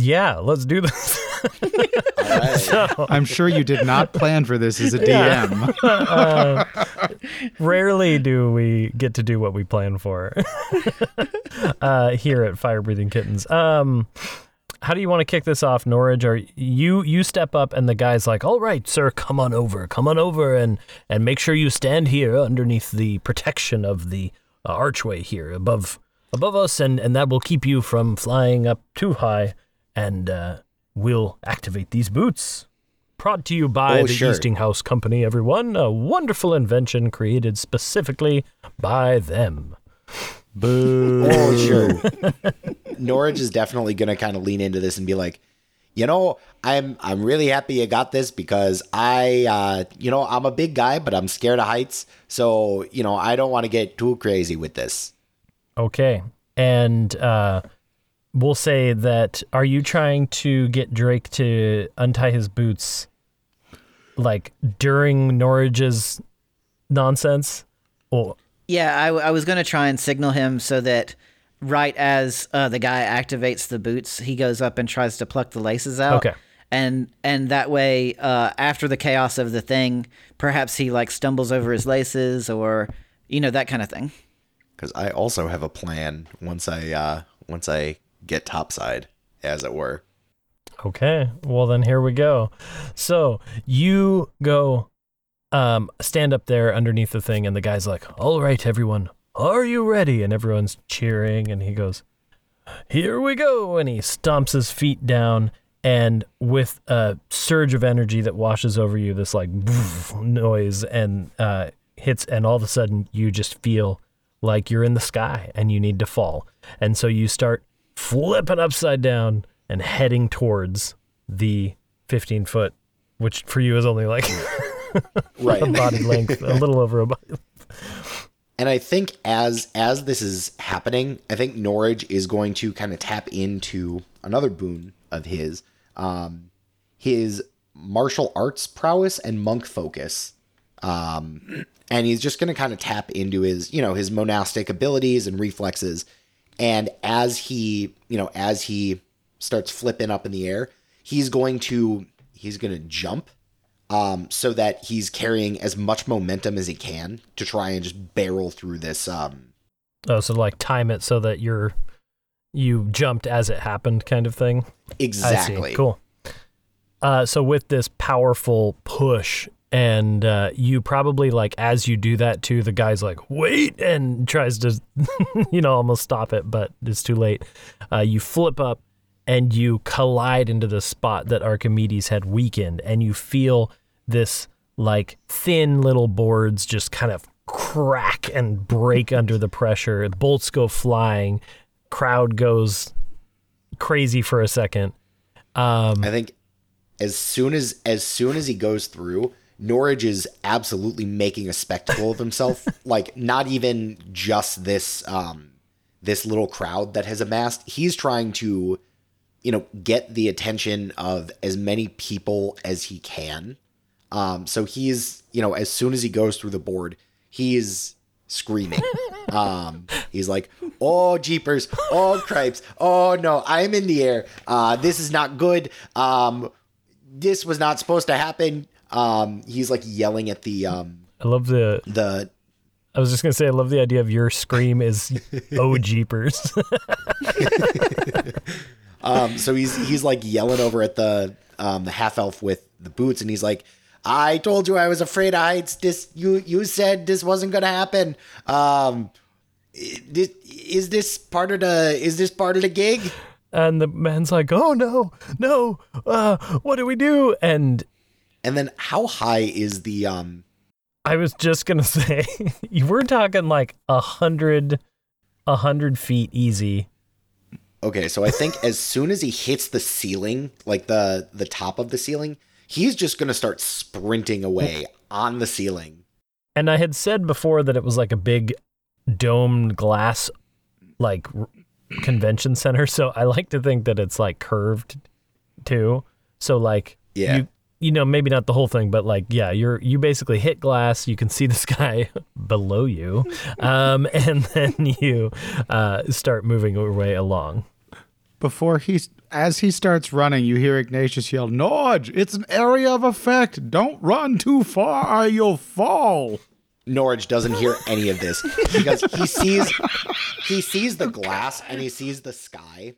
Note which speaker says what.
Speaker 1: Yeah, let's do this.
Speaker 2: All right.
Speaker 1: so,
Speaker 3: I'm sure you did not plan for this as a DM.
Speaker 1: uh, rarely do we get to do what we plan for uh, here at Fire Breathing Kittens. Um, how do you want to kick this off, Norage? Are you you step up and the guy's like, "All right, sir, come on over, come on over, and and make sure you stand here underneath the protection of the uh, archway here above above us, and and that will keep you from flying up too high, and uh, we'll activate these boots." Brought to you by
Speaker 2: Oh,
Speaker 1: the
Speaker 2: sure.
Speaker 1: Eastinghouse Company, everyone. A wonderful invention created specifically by them. Boo.
Speaker 2: Oh, sure. Norage is definitely gonna kind of lean into this and be like, you know, I'm I'm really happy you got this because I, uh, you know, I'm a big guy, but I'm scared of heights, so you know, I don't want to get too crazy with this.
Speaker 1: Okay. And uh, we'll say that are you trying to get Drake to untie his boots like during Norage's nonsense? Or
Speaker 4: Yeah, I, I was going to try and signal him so that right as uh, the guy activates the boots, he goes up and tries to pluck the laces out.
Speaker 1: Okay.
Speaker 4: And and that way, uh, after the chaos of the thing, perhaps he like stumbles over his laces or you know that kind of thing.
Speaker 2: Because I also have a plan once I uh, once I get topside, as it were.
Speaker 1: Okay. Well, then here we go. So you go um, stand up there underneath the thing, and the guy's like, All right, everyone, are you ready? And everyone's cheering, and he goes, Here we go. And he stomps his feet down, and with a surge of energy that washes over you, this like noise and uh, hits, and all of a sudden you just feel like you're in the sky and you need to fall. And so you start flipping upside down and heading towards the 15 foot, which for you is only like
Speaker 2: Right.
Speaker 1: a body length, a little over a body.
Speaker 2: And I think as as this is happening, I think Norage is going to kind of tap into another boon of his, um, his martial arts prowess and monk focus. Um, and he's just going to kind of tap into his, you know, his monastic abilities and reflexes. And as he, you know, as he starts flipping up in the air, he's going to he's going to jump um, so that he's carrying as much momentum as he can to try and just barrel through this. Um,
Speaker 1: Oh, so like time it so that you're you jumped as it happened, kind of thing.
Speaker 2: exactly.
Speaker 1: Cool. Uh, so with this powerful push, and uh, you probably like as you do that too, the guy's like, "Wait!" and tries to, you know, almost stop it, but it's too late. Uh, you flip up and you collide into the spot that Archimedes had weakened, and you feel this like thin little boards just kind of crack and break under the pressure. Bolts go flying. Crowd goes crazy for a second. Um,
Speaker 2: I think as soon as as soon as he goes through, Norage is absolutely making a spectacle of himself. like not even just this um, this little crowd that has amassed. He's trying to, you know, get the attention of as many people as he can. Um, so he's, you know, as soon as he goes through the board, he is screaming. um, he's like, "Oh jeepers! Oh cripes! Oh no! I'm in the air. Uh, this is not good. Um, this was not supposed to happen." Um, he's like yelling at the um
Speaker 1: I love the.
Speaker 2: the
Speaker 1: I was just gonna say, I love the idea of your scream is "Oh jeepers."
Speaker 2: Um, so he's he's like yelling over at the um the half elf with the boots, and he's like, "I told you I was afraid of heights. This you you said this wasn't gonna happen. Um, i- this, is this part of the is this part of the gig?"
Speaker 1: and the man's like, "Oh no, no! Uh, what do we do?" And
Speaker 2: And then how high is the um?
Speaker 1: I was just gonna say, you were talking like a hundred, a hundred feet easy.
Speaker 2: Okay, so I think as soon as he hits the ceiling, like the the top of the ceiling, he's just gonna start sprinting away on the ceiling.
Speaker 1: And I had said before that it was like a big domed glass, like r- convention center. So I like to think that it's like curved too. So like
Speaker 2: Yeah.
Speaker 1: you you know maybe not the whole thing, but like yeah, you're you basically hit glass. You can see the sky below you, um, and then you uh, start moving your way along.
Speaker 3: Before he as he starts running, you hear Ignatious yell, Norage, it's an area of effect. Don't run too far or you'll fall.
Speaker 2: Norage doesn't hear any of this because he sees he sees the glass and he sees the sky